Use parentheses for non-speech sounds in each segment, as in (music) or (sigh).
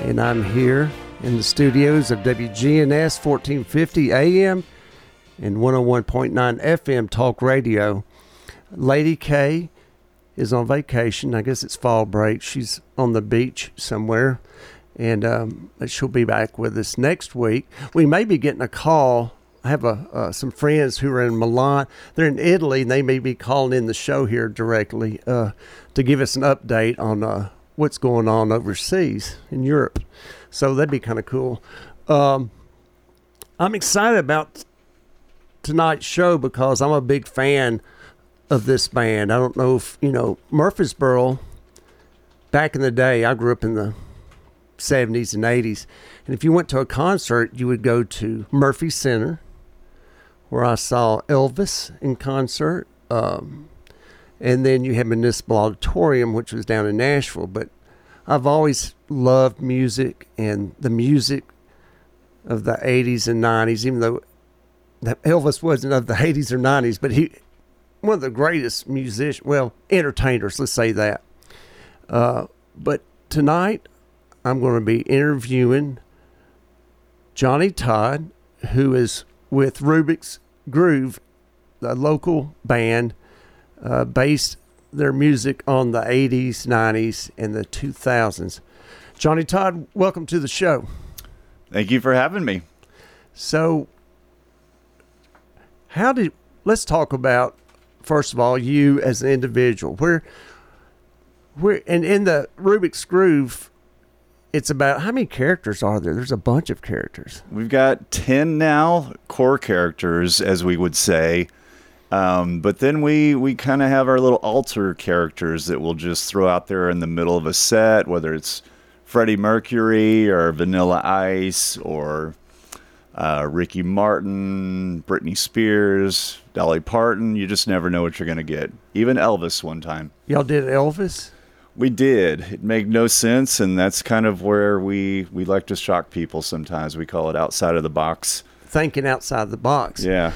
and I'm here in the studios of WGNS 1450 AM and 101.9 FM Talk Radio. Lady K is on vacation. I guess it's fall break. She's on the beach somewhere, and um, she'll be back with us next week. We may be getting a call. I have a, uh, some friends who are in Milan. They're in Italy, and they may be calling in the show here directly uh, to give us an update on uh, what's going on overseas in Europe. So that'd be kind of cool. Um, I'm excited about tonight's show because I'm a big fan of this band. I don't know if, you know, Murfreesboro, back in the day, I grew up in the 70s and 80s. And if you went to a concert, you would go to Murphy Center, where I saw Elvis in concert. Um, and then you had Municipal Auditorium, which was down in Nashville. But I've always loved music and the music of the 80s and 90s, even though Elvis wasn't of the (laughs) 80s or 90s, but he one of the greatest musicians, well, entertainers, let's say that. Uh, but tonight, I'm going to be interviewing Johnny Todd, who is with Rubik's Groove, a local band uh, based their music on the 80s, 90s, and the 2000s. Johnny Todd, welcome to the show. Thank you for having me. So, how did let's talk about first of all you as an individual. Where, where, and in the Rubik's Groove, it's about how many characters are there? There's a bunch of characters. We've got ten now core characters, as we would say. Um, but then we we kind of have our little alter characters that we'll just throw out there in the middle of a set, whether it's Freddie Mercury or Vanilla Ice or uh, Ricky Martin, Britney Spears, Dolly Parton. You just never know what you're going to get. Even Elvis one time. Y'all did Elvis? We did. It made no sense, and that's kind of where we we like to shock people. Sometimes we call it outside of the box. Thinking outside the box. Yeah.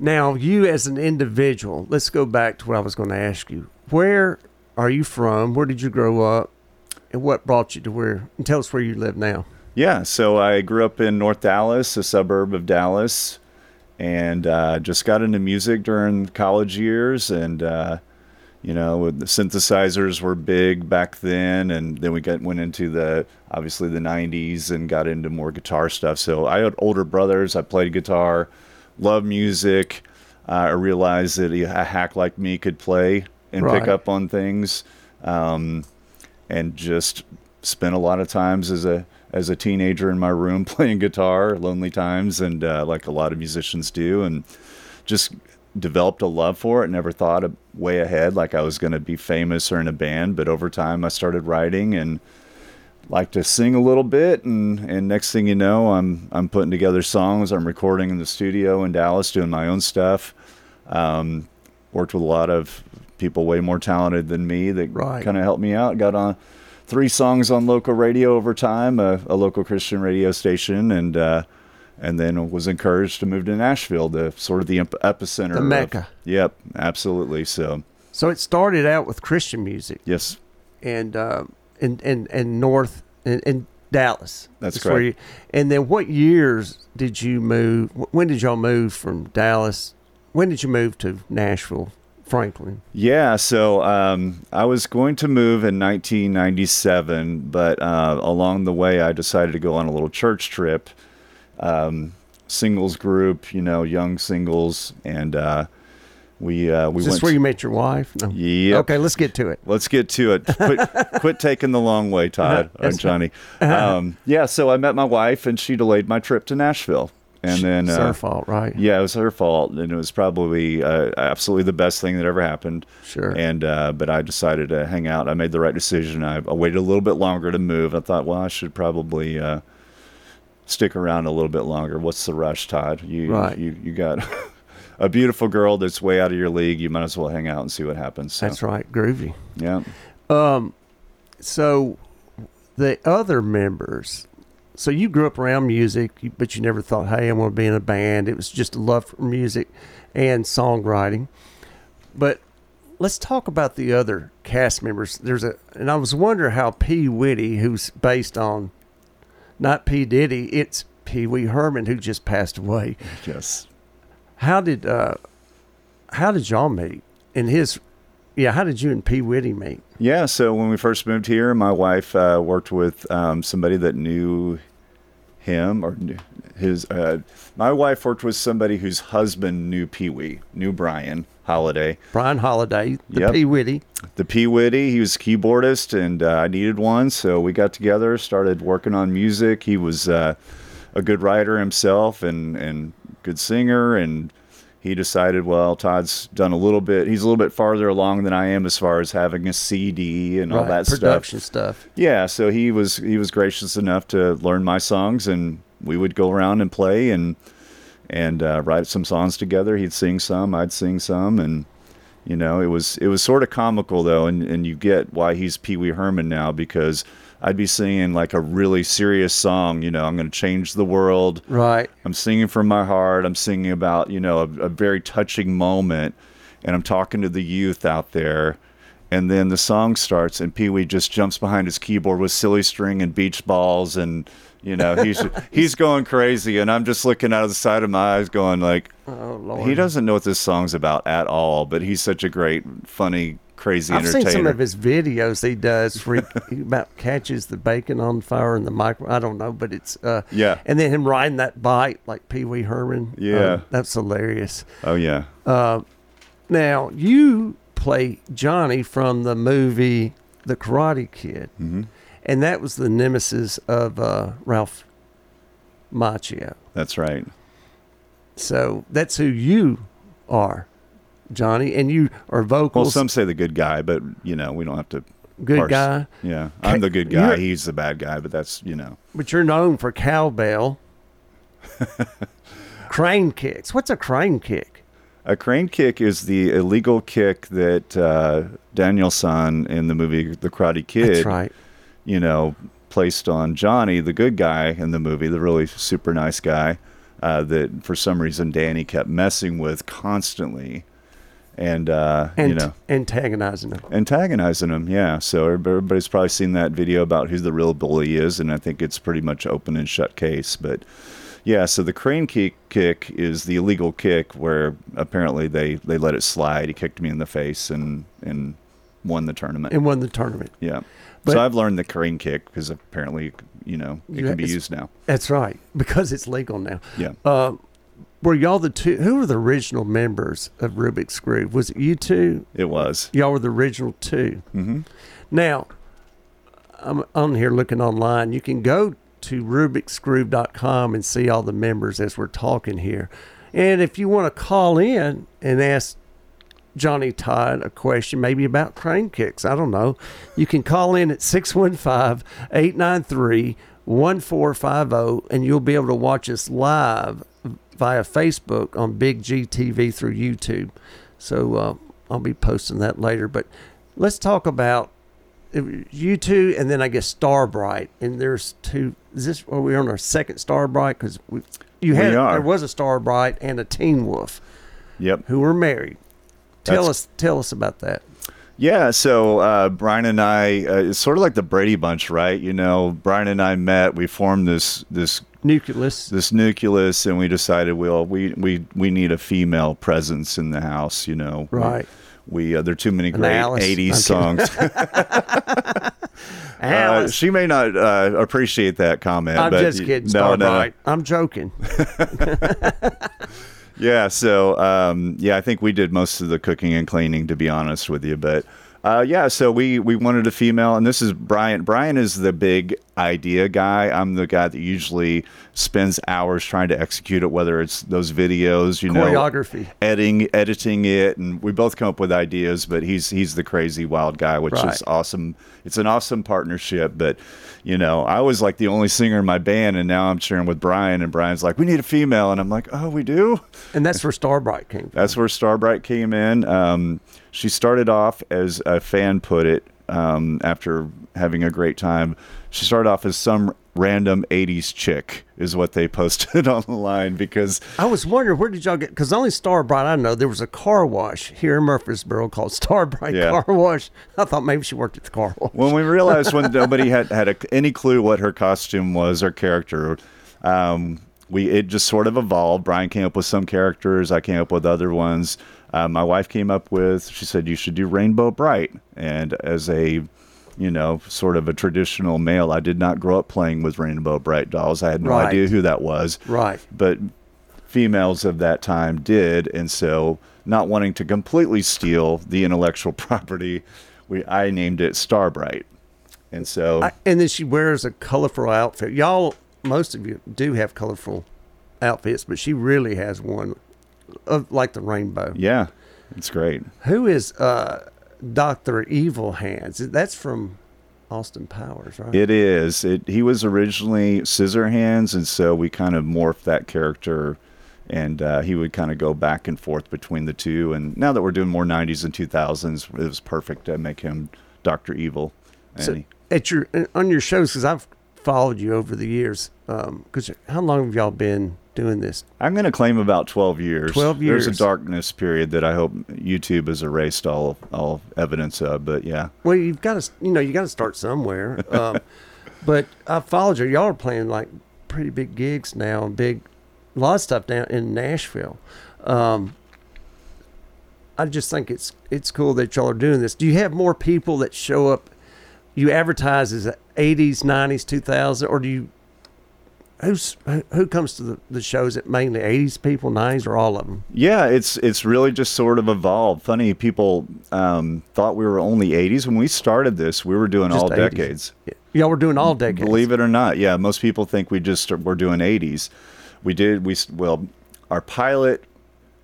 Now, you as an individual, let's go back to what I was going to ask you. Where are you from? Where did you grow up? And what brought you to where? And tell us where you live now. Yeah, so I grew up in North Dallas, a suburb of Dallas, and uh, just got into music during college years. And, uh, you know, the synthesizers were big back then. And then we got, went into the, obviously, the 90s and got into more guitar stuff. So I had older brothers. I played guitar love music. Uh, I realized that a hack like me could play and right. pick up on things, um, and just spent a lot of times as a as a teenager in my room (laughs) playing guitar, lonely times, and uh, like a lot of musicians do, and just developed a love for it. Never thought a way ahead like I was going to be famous or in a band, but over time I started writing and like to sing a little bit and and next thing you know I'm I'm putting together songs. I'm recording in the studio in Dallas doing my own stuff. Um, worked with a lot of people way more talented than me that right. kind of helped me out. Got on three songs on local radio over time a, a local Christian radio station and uh, and then was encouraged to move to Nashville the sort of the epicenter the mecca. Of, yep absolutely so. So it started out with Christian music. Yes. And uh, in in, in North and, in Dallas. That's, That's correct. You, and then what years did you move? When did y'all move from Dallas? When did you move to Nashville, Franklin? Yeah, so um, I was going to move in 1997, but uh, along the way, I decided to go on a little church trip, um, singles group, you know, young singles, and uh, we uh, we Is this went where you met your wife? No. Yeah. Okay, let's get to it. Let's get to it. (laughs) Quit, quit taking the long way, Todd and Johnny. Uh-huh. Um, yeah. So I met my wife, and she delayed my trip to Nashville, and then it's uh, her fault, right? Yeah, it was her fault, and it was probably uh, absolutely the best thing that ever happened. Sure. And uh, but I decided to hang out. I made the right decision. I, I waited a little bit longer to move. I thought, well, I should probably uh, stick around a little bit longer. What's the rush, Todd? You Right. you you got a beautiful girl that's way out of your league. You might as well hang out and see what happens. So, That's right, groovy. Yeah. Um, So the other members, so you grew up around music, but you never thought, hey, I'm going to be in a band. It was just a love for music and songwriting. But let's talk about the other cast members. There's a, and I was wondering how P. Whitty, who's based on not P. Diddy, it's Pee Wee Herman, who just passed away. Yes. How did uh, how did y'all meet? And his, yeah, how did you and P. Whitty meet? Yeah, so when we first moved here, my wife uh, worked with um, somebody that knew him or his. Uh, my wife worked with somebody whose husband knew Pee Wee, knew Brian Holiday, Brian Holiday, the Yep. P. Whitty. the Pee Witty. He was a keyboardist, and uh, I needed one, so we got together, started working on music. He was uh, a good writer himself and and good singer, and he decided, well, Todd's done a little bit. He's a little bit farther along than I am as far as having a CD and all that stuff. production stuff. Yeah, so he was he was gracious enough to learn my songs, and we would go around and play and and uh, write some songs together. He'd sing some, I'd sing some, and you know it was it was sort of comical though, and and you get why he's Pee Wee Herman now because I'd be singing like a really serious song. You know, I'm going to change the world. Right. I'm singing from my heart. I'm singing about, you know, a, a very touching moment. And I'm talking to the youth out there. And then the song starts, and Pee Wee just jumps behind his keyboard with silly string and beach balls. And, you know, he's (laughs) he's going crazy. And I'm just looking out of the side of my eyes, going, like, Oh Lord. he doesn't know what this song's about at all. But he's such a great, funny, crazy I've entertainer. seen some of his videos he does where he, about catches the bacon on fire in the micro. I don't know, but it's uh Yeah. And then him riding that bike like Pee Wee Herman. Yeah. Uh, that's hilarious. oh, yeah. Now you play Johnny from the movie The Karate Kid, mm-hmm. and that was the nemesis of uh, Ralph Macchio. That's right. So that's who you are, Johnny, and you are Well, vocals. some say the good guy, but, you know, we don't have to. good parse. guy, Yeah. I'm the good guy. You're- He's the bad guy, but that's, you know. but you're known for cowbell, (laughs) crane kicks. What's a crane kick? A crane kick is the illegal kick that uh, Daniel San in the movie The Karate Kid, That's right. you know, placed on Johnny, the good guy in the movie, the really super nice guy uh, that for some reason Danny kept messing with constantly, and uh, And you know. antagonizing them. Antagonizing him, yeah. So everybody's probably seen that video about who the real bully is, and I think it's pretty much open and shut case. But yeah, so the crane kick kick is the illegal kick where apparently they, they let it slide. He kicked me in the face and and won the tournament. and won the tournament. yeah. But- so I've learned the crane kick because apparently you know it can be used now. That's right, because it's legal now. Yeah. Uh, were y'all the two? Who were the original members of Rubik's Groove? Was it you two? It was. Y'all were the original 2 Mm-hmm. Now, I'm on here looking online. You can go to rubiksgroove.com and see all the members as we're talking here. And if you want to call in and ask Johnny Todd a question, maybe about crane kicks, I don't know, you can call in at 615 893 1450 and you'll be able to watch us live via Facebook on Big G TV through YouTube. So uh, I'll be posting that later. But let's talk about you two, and then I guess Starbright. And there's two. Is this? Are we on our second Starbright? Because we, you had there was a Starbright and a Teen Wolf Yep. who were married. Tell That's- us, tell us about that. Yeah, so uh, Brian and I, uh, it's sort of like the Brady Bunch, right? You know, Brian and I met. We formed this this Nucleus. this nucleus, and we decided, well, we we we need a female presence in the house. You know, Right. We, uh, there are too many great Alice. '80s I'm songs. (laughs) Uh, Alice. she may not uh, appreciate that comment. I'm but just y- kidding, No, no, Starbright. I'm joking. (laughs) Yeah, so um, yeah, I think we did most of the cooking and cleaning, to be honest with you. But uh, yeah, so we we wanted a female, and this is Brian. Brian is the big idea guy. I'm the guy that usually spends hours trying to execute it, whether it's those videos, you know, Choreography. editing, editing it, and we both come up with ideas. But he's he's the crazy wild guy, which Right. is awesome. It's an awesome partnership. But you know, I was like the only singer in my band, and now I'm sharing with Brian, and Brian's like, "We need a female," and I'm like, "Oh, we do." And that's where Starbright came from. That's where Starbright came in. Um, she started off as a fan put it um, after having a great time. She started off as some random 80s chick, is what they (laughs) posted on the line because I was wondering where did y'all get? Because the only Starbright I know there was a car wash here in Murfreesboro called Starbright Yeah. Car Wash. I thought maybe she worked at the car wash. when we realized when (laughs) nobody had had a, any clue what her costume was or character, um, we it just sort of evolved. Brian came up with some characters. I came up with other ones. Uh, my wife came up with. She said you should do Rainbow Brite, and as a you know, sort of a traditional male. I did not grow up playing with Rainbow Brite dolls. I had no Right. idea who that was. Right. But females of that time did, and so not wanting to completely steal the intellectual (laughs) property, we I named it Starbright. And so I, and then she wears a colorful outfit. Y'all, most of you do have colorful outfits, but she really has one of like the rainbow. yeah, it's great. Who is uh, Doctor Evil Hands? That's from Austin Powers, right? It is. It he was originally Scissorhands, and so we kind of morphed that character, and uh, he would kind of go back and forth between the two. And now that we're doing more '90s and 2000s, it was perfect to make him Doctor Evil. And So he- at your on your shows, because I've followed you over the years. Because how long have y'all been doing this? I'm going to claim about 12 years. 12 years. There's a darkness period that I hope YouTube has erased all all evidence of, but yeah. Well, you've got to, you know, you got to start somewhere. Um, (laughs) but I followed you. Y'all are playing like pretty big gigs now, and big, a lot of stuff down in Nashville. Um, I just think it's it's cool that y'all are doing this. Do you have more people that show up? You advertise as '80s, '90s, 2000, or do you? Who's who- who comes to the, the shows? Is it mainly '80s people, '90s, or all of them? Yeah, it's it's really just sort of evolved. Funny, people um, thought we were only 80s when we started this. We were doing Just all 80s. decades. Y'all were doing all decades. Believe it or not, yeah. Most people think we just were doing 80s. We did. We well, our pilot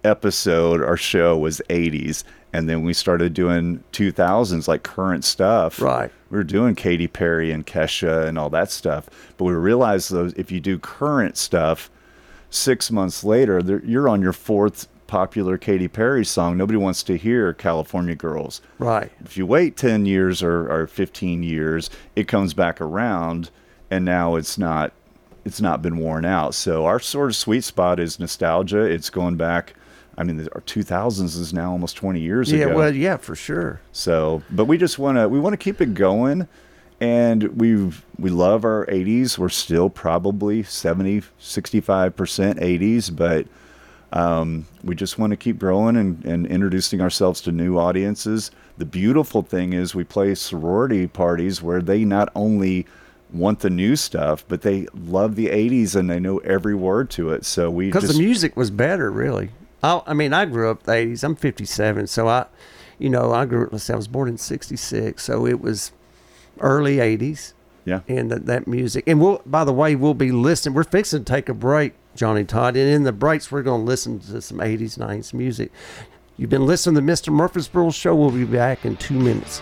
episode, our show was 80s, and then we started doing 2000s, like current stuff. Right. We were doing Katy Perry and Kesha and all that stuff, but we realized those if you do current stuff, six months later, you're on your fourth popular Katy Perry song. Nobody wants to hear California Girls. Right. If you wait 10 years or, or 15 years, it comes back around and now it's not it's not been worn out. So our sort of sweet spot is nostalgia. It's going back I mean our 2000s is now almost 20 years Yeah. ago. Well, yeah, for sure. So, but we just want to we want to keep it going and we we love our 80s. We're still probably 70 65% 80s, but um, we just want to keep growing and, and introducing ourselves to new audiences. The beautiful thing is we play sorority parties where they not only want the new stuff, but they love the 80s and they know every word to it. So we because the music was better, really. I, I mean, I grew up the '80s. I'm 57, so I, you know, I grew. Let's see, I was born in '66, so it was early '80s, yeah. and that, that music. And we'll, by the way, we'll be listening. We're fixing to take a break, Johnny Todd, and in the breaks, we're going to listen to some '80s, '90s music. You've been listening to Mr. Murfreesboro Show. We'll be back in two minutes.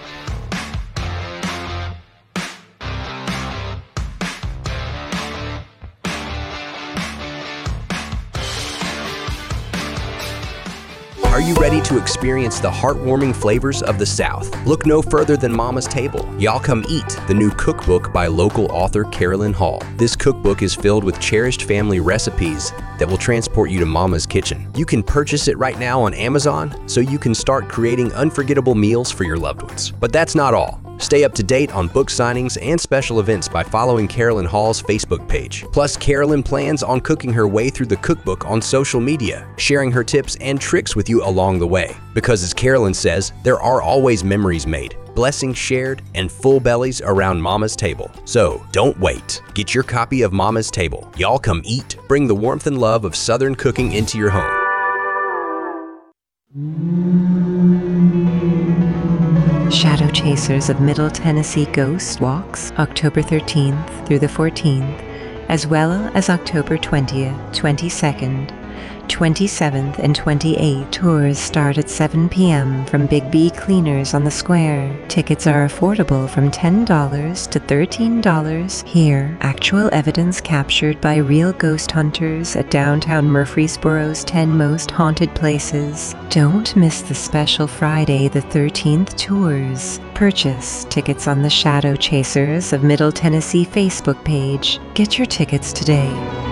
Are you ready to experience the heartwarming flavors of the South? Look no further than Mama's Table. Y'all Come Eat, the new cookbook by local author Carolyn Hall. This cookbook is filled with cherished family recipes that will transport you to Mama's kitchen. You can purchase it right now on Amazon so you can start creating unforgettable meals for your loved ones. But that's not all. Stay up to date on book signings and special events by following Carolyn Hall's Facebook page. Plus, Carolyn plans on cooking her way through the cookbook on social media, sharing her tips and tricks with you along the way. Because, as Carolyn says, there are always memories made, blessings shared, and full bellies around Mama's table. So, don't wait. Get your copy of Mama's Table. Y'all come eat. Bring the warmth and love of Southern cooking into your home. Shadow Chasers of Middle Tennessee Ghost walks October 13th through the 14th, as well as October 20th, 22nd, 27th, and 28th. Tours start at 7 p.m. from Big B Cleaners on the Square. Tickets are affordable from $10 to $13 here. Actual evidence captured by real ghost hunters at downtown Murfreesboro's 10 most haunted places. Don't miss the special Friday the 13th tours. Purchase tickets on the Shadow Chasers of Middle Tennessee Facebook page. Get your tickets today.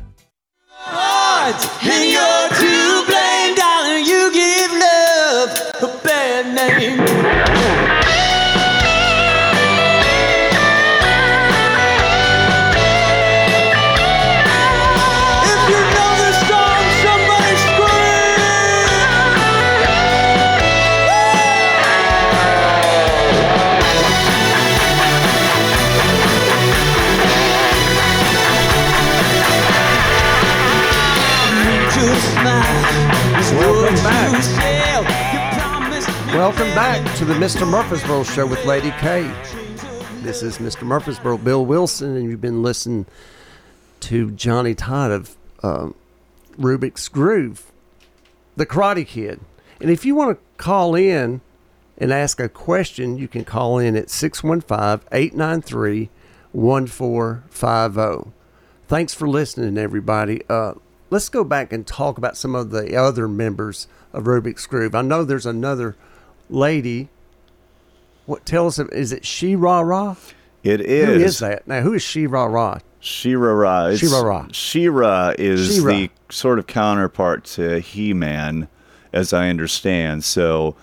And you're to blame, darling. You give love a bad name. Welcome back to the Mr. Murfreesboro Show with Lady K. This is Mr. Murfreesboro, Bill Wilson, and you've been listening to Johnny Todd of um, Rubik's Groove, the Karate Kid. And if you want to call in and ask a question, you can call in at 615 893 1450. Thanks for listening, everybody. Uh, let's go back and talk about some of the other members of Rubik's Groove. I know there's another lady. What tells him Is it She Ra Ra? It is. Who is that? Now, who is She Ra Ra? Shira Ra. It's- Shira-Ra. She-Ra is She-Ra. the sort of counterpart to He-Man, as I understand. So,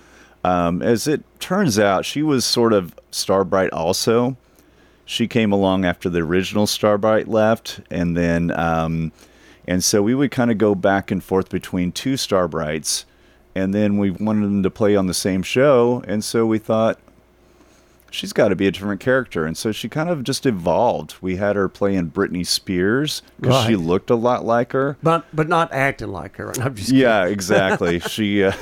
um, as it turns out, she was sort of Starbright also. She came along after the original Starbright left, and then, um, and so we would kind of go back and forth between two Starbrights, and then we wanted them to play on the same show, and so we thought, she's got to be a different character. And so she kind of just evolved. We had her playing Britney Spears because she looked a lot like her. But but not acting like her. (laughs) I'm just Yeah, exactly. (laughs) she, uh,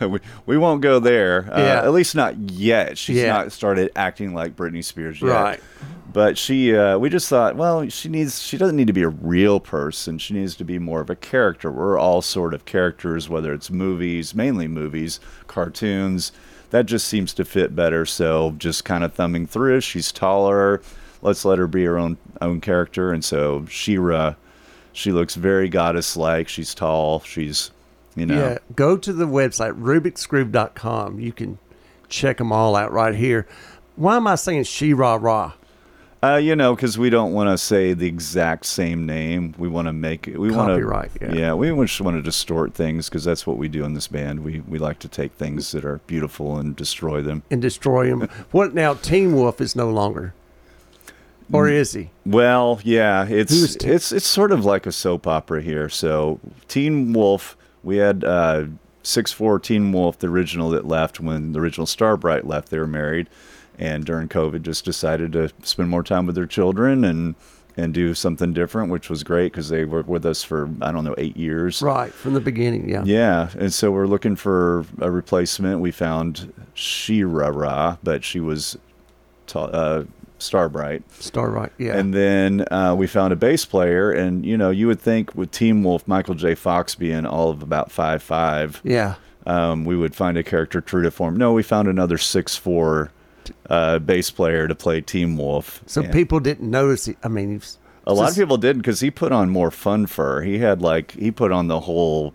(laughs) we, we won't go there. Uh, Yeah. At least not yet. She's Yeah. not started acting like Britney Spears yet. Right. But she, uh, we just thought, well, she needs, she doesn't need to be a real person. She needs to be more of a character. We're all sort of characters, whether it's movies, mainly movies, cartoons. That just seems to fit better. So just kind of thumbing through. She's taller. Let's let her be her own own character. And so Shira, she looks very goddess like. She's tall. She's, you know, Yeah, go to the website rubiksgroove.com. You can check them all out right here. Why am I saying she rah rah? Uh, you know, because we don't want to say the exact same name. We want to make it. We want to Copyright, yeah. we just want to distort things because that's what we do in this band. We we like to take things that are beautiful and destroy them. and destroy them. (laughs) what now? Teen Wolf is no longer, or is he? Well, yeah, it's Te- it's it's sort of like a soap opera here. So Teen Wolf, we had uh, six four Teen Wolf, the original that left when the original Starbright left. They were married, and during COVID, just decided to spend more time with their children and and do something different, which was great because they were with us for I don't know eight years. Right from the beginning. Yeah. Yeah, and so we're looking for a replacement. We found Shira Ra, but she was ta- uh, Starbright. Star right. Yeah. And then uh, we found a bass player, and you know, you would think with Teen Wolf, Michael J. Fox being all of about five five, yeah. um, we would find a character true to form. No, we found another six four uh, bass player to play Teen Wolf. So And people didn't notice. It. I mean, he's a lot of people didn't because he put on more fun fur. He had like he put on the whole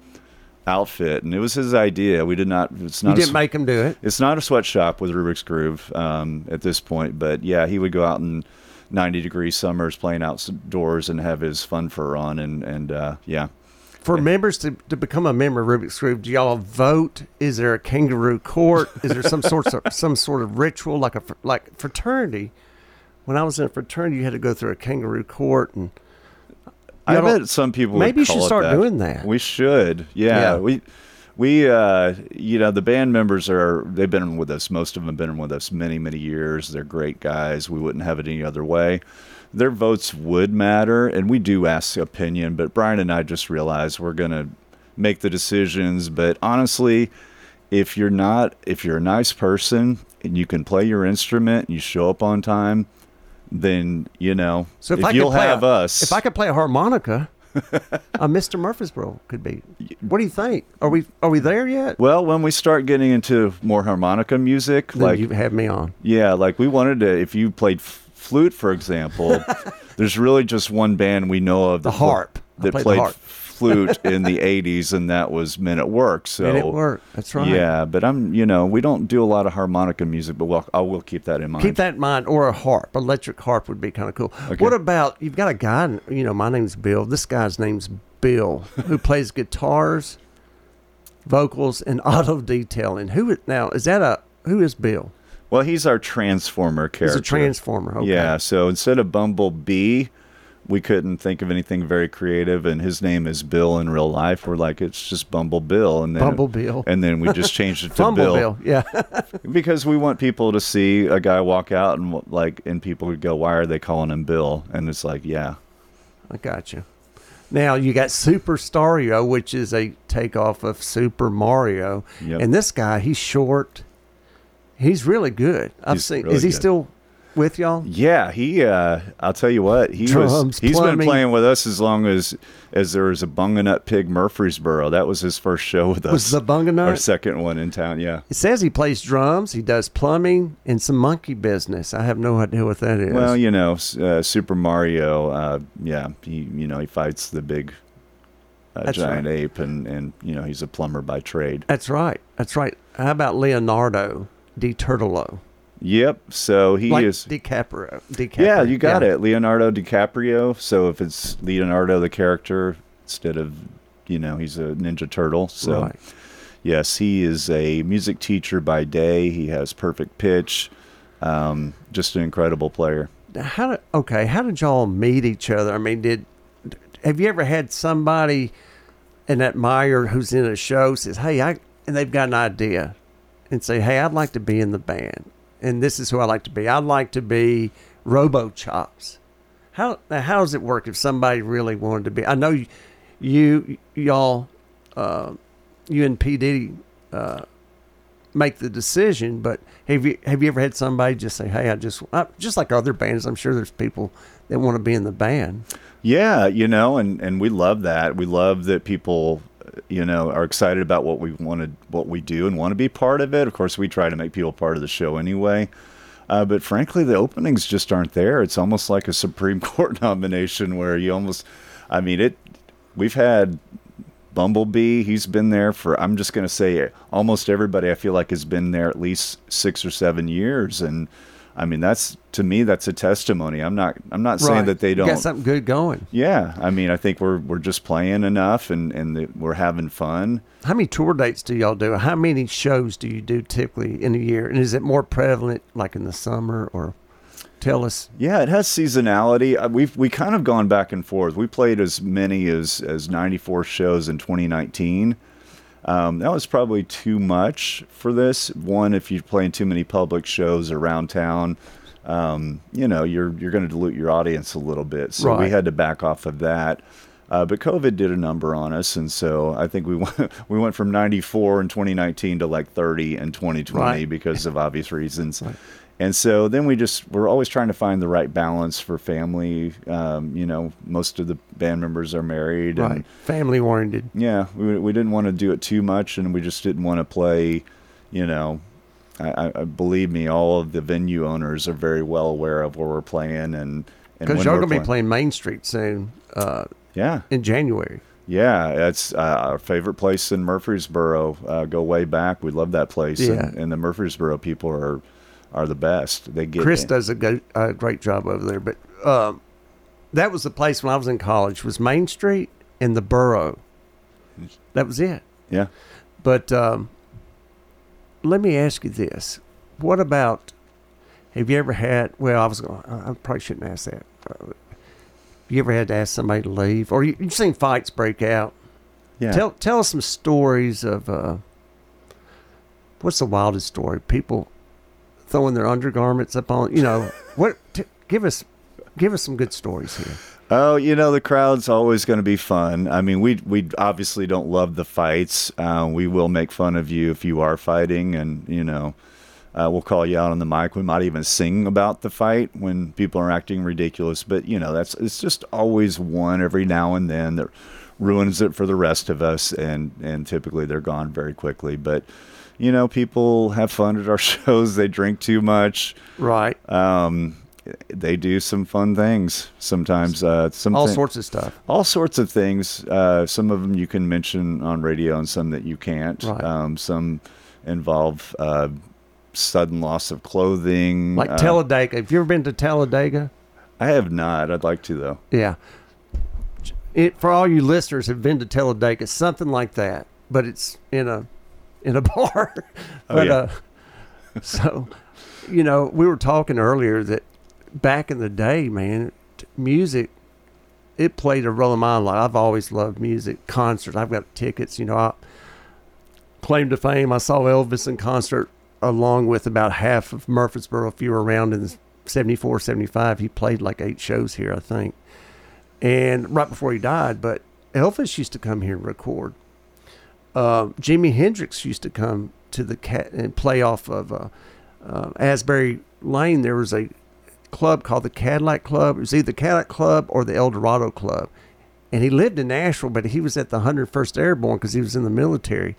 outfit, and it was his idea. We did not. It's You not. a didn't s- make him do it. it's not a sweatshop with Rubik's Groove um, at this point, but yeah, he would go out in 90 degree summers playing outdoors and have his fun fur on, and and uh, yeah, for members to, to become a member of Rubik's Groove, do y'all vote? Is there a kangaroo court? Is there some sorts of some sort of ritual like a like fraternity? When I was in a fraternity, you had to go through a kangaroo court, and I y'all bet some people would maybe you should start doing that. We should. Yeah. Yeah. We we uh you know the band members are they've been with us most of them have been with us many many years they're great guys we wouldn't have it any other way their votes would matter and we do ask opinion but brian and i just realized we're going to make the decisions but honestly if you're not if you're a nice person and you can play your instrument and you show up on time then you know so if, if I you'll could have a, us if I could play a harmonica, uh, (laughs) a Mr. Murfreesboro could be. What do you think? Are we are we there yet? Well, when we start getting into more harmonica music, Then like you have me on. yeah, like we wanted to. If you played f- flute, for example, (laughs) there's really just one band we know of The harp. That played played harp. flute (laughs) in the '80s, and that was Men at Work. So Men at Work, that's right. Yeah, but I'm you know we don't do a lot of harmonica music, but we'll, I will keep that in mind. Keep that in mind, or a harp, electric harp would be kind of cool. Okay. What about you've got a guy? You know, my name's Bill. This guy's name's Bill, who (laughs) plays guitars, vocals, and auto detailing. Who now is that a who is Bill? Well, he's our transformer character. He's a transformer. Okay. Yeah, so instead of Bumblebee, we couldn't think of anything very creative, and his name is Bill in real life. We're like, it's just Bumble Bill, and then Bumble Bill. and then we just changed it to Bill, (laughs) Bill. Yeah. (laughs) because we want people to see a guy walk out and like, and people would go, why are they calling him Bill? And it's like, yeah, I got you. Now you got Super Stario, which is a takeoff of Super Mario, Yep. and this guy he's short. He's really good. I've He's seen. really is he good. still with y'all? yeah. He, uh, I'll tell you what, he was. Drums, He's plumbing. been playing with us as long as as there was a Bunganut Pig Murfreesboro. That was his first show with us. Was the Bunganut? our second one in town? Yeah. It says he plays drums, he does plumbing, and some monkey business. I have no idea what that is. Well, you know, uh, Super Mario. Uh, yeah, he you know he fights the big uh, giant right. ape, and and you know he's a plumber by trade. That's right. That's right. How about Leonardo DiTurtolo? Yep. So he like is. DiCaprio. DiCaprio. yeah, you got Yeah. it, Leonardo DiCaprio. So if it's Leonardo the character instead of you know he's a Ninja Turtle. So Right. yes, he is a music teacher by day. He has perfect pitch. Um, just an incredible player. how did okay how did y'all meet each other i mean did have you ever had somebody an admirer who's in a show says hey i and they've got an idea and say hey i'd like to be in the band and this is who i like to be i'd like to be robo chops how how does it work if somebody really wanted to be i know you, you y'all uh, you and pd uh, make the decision. But have you have you ever had somebody just say, "Hey, I just uh, just like other bands, I'm sure there's people that want to be in the band." Yeah, you know, and and we love that. We love that people, you know, are excited about what we wanted, what we do, and want to be part of it. Of course, we try to make people part of the show anyway. Uh, but frankly, the openings just aren't there. It's almost like a Supreme (laughs) Court nomination where you almost, I mean, it. We've had Bumblebee. He's been there for. I'm just going to say almost everybody. I feel like has been there at least six or seven years, and I mean that's to me that's a testimony. I'm not. I'm not saying Right. that they don't. got something good going. Yeah, I mean, I think we're we're just playing enough, and and the, we're having fun. How many tour dates do y'all do? How many shows do you do typically in a year? And is it more prevalent like in the summer or? Tell us. Yeah, it has seasonality. Uh, We've we kind of gone back and forth. We played as many as as 94 shows in 2019. Um, that was probably too much for this. One, if you're playing too many public shows around town, um, you know you're you're going to dilute your audience a little bit. So we had to back off of that. Uh, but COVID did a number on us, and so I think we (laughs) went we went from 94 in 2019 to like 30 in 2020 Right. because of obvious reasons. And so then we just we're always trying to find the right balance for family. Um, you know, most of the band members are married, and Right. Family oriented. yeah, we we didn't want to do it too much, and we just didn't want to play. You know, I, I, believe me, all of the venue owners are very well aware of where we're playing, and Because we're going to be playing Main Street soon uh, Yeah, in January. yeah, it's uh, our favorite place in Murfreesboro. Uh, go way back. We love that place, Yeah. and, and the Murfreesboro people are are the best. They get Chris in. does a, go, a great job over there. But um, that was the place when I was in college was Main Street and the Borough. That was it. Yeah. But um, let me ask you this: What about? Have you ever had? Well, I was going. I probably shouldn't ask that. Uh, you ever had to ask somebody to leave, or you, you've seen fights break out? Yeah. Tell tell us some stories of. Uh, what's the wildest story? People throwing their undergarments up on. You know what? T- give us give us some good stories here. Oh, you know the crowd's always going to be fun. I mean, we we obviously don't love the fights. Uh, we will make fun of you if you are fighting, and you know, uh, we'll call you out on the mic. We might even sing about the fight when people are acting ridiculous. But you know, that's it's just always one every now and then that ruins it for the rest of us, and and typically they're gone very quickly. But you know, people have fun at our (laughs) shows. They drink too much. Right. Um, they do some fun things sometimes. Uh, some All thi- sorts of stuff. all sorts of things. Uh, some of them you can mention on radio, and some that you can't. Right. Um, some involve uh, sudden loss of clothing. Like uh, Talladega. Have you ever been to Talladega? I have not. I'd like to though. Yeah. It for all you listeners have been to Talladega, something like that, but it's in a in a (laughs) bar. but yeah. uh so you know, we were talking earlier that back in the day, man, t- music it played a role in my life. I've always loved music, concerts. I've got tickets, you know, I claim to fame. I saw Elvis in concert along with about half of Murfreesboro. If you were around in 74, 75, he played like eight shows here, I think. And right before he died, but Elvis used to come here and record. Uh, Jimi Hendrix used to come to the cat and play off of uh, uh, Asbury Lane. There was a club called the Cadillac Club. It was either the Cadillac Club or the El Dorado Club. And he lived in Nashville, but he was at the 101st Airborne because he was in the military.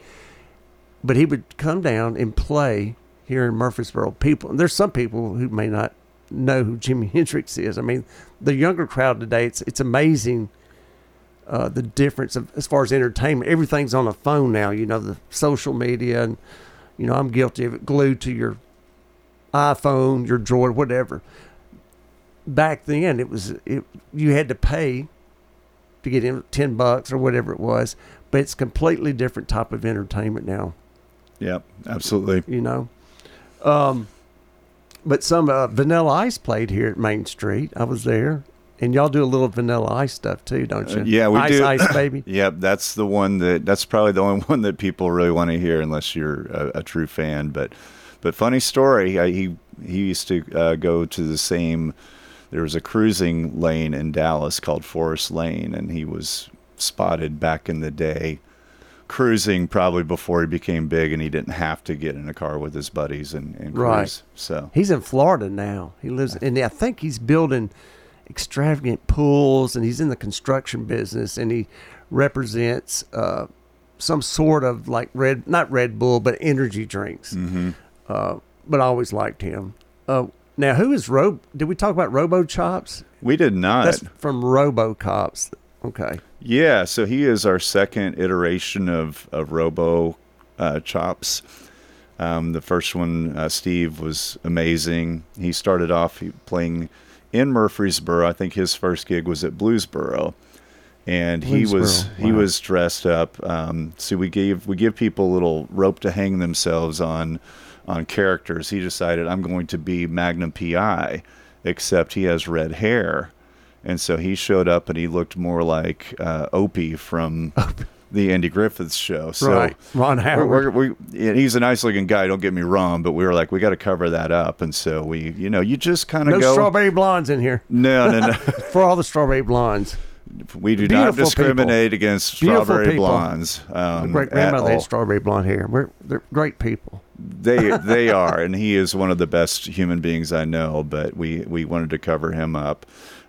But he would come down and play here in Murfreesboro. People, there's some people who may not know who Jimi Hendrix is. I mean, the younger crowd today, it's it's amazing uh, the difference of as far as entertainment. Everything's on a phone now. You know, the social media, and you know, I'm guilty of it. Glued to your iPhone, your Droid, whatever. Back then, it was it, you had to pay to get in ten bucks or whatever it was, but it's completely different type of entertainment now. Yep, absolutely. You know, um, but some uh, Vanilla Ice played here at Main Street. I was there, and y'all do a little Vanilla Ice stuff too, don't you? Uh, yeah, we ice, do. Ice (laughs) baby. Yep, that's the one that that's probably the only (laughs) one that people really want to hear unless you're a, a true fan. But but funny story, I, he he used to uh, go to the same. There was a cruising lane in Dallas called Forest Lane, and he was spotted back in the day cruising probably before he became big and he didn't have to get in a car with his buddies and, and cruise. Right. So He's in Florida now. He lives, and I think he's building extravagant pools, and he's in the construction business, and he represents uh, some sort of like red, not Red Bull, but energy drinks. Mm-hmm. Uh, but I always liked him. Uh, now, who is Ro? Did we talk about Robo Chops? we did not. That's from Robo Cops. Okay. Yeah, so he is our second iteration of of Robo uh, Chops. Um, the first one, uh, Steve, was amazing. He started off playing in Murfreesboro. I think his first gig was at Bluesboro, and he was Bluesboro, he was dressed up. Um, so we gave we give people a little rope to hang themselves on on characters. He decided I'm going to be Magnum PI, except he has red hair. And so he showed up and he looked more like uh, Opie from (laughs) the Andy Griffiths show. So right. Ron Howard. we're, we're, we he's a nice looking guy. Don't get me wrong, but we were like, we got to cover that up, and so we, you know, you just kind of no go. strawberry blondes in here. No, no, no. (laughs) For all the strawberry blondes. we do Beautiful not people. discriminate against Beautiful strawberry people. blondes. Um, Great grandmother had strawberry blonde hair. We're they're great people. they (laughs) they are, and he is one of the best human beings I know. But we we wanted to cover him up.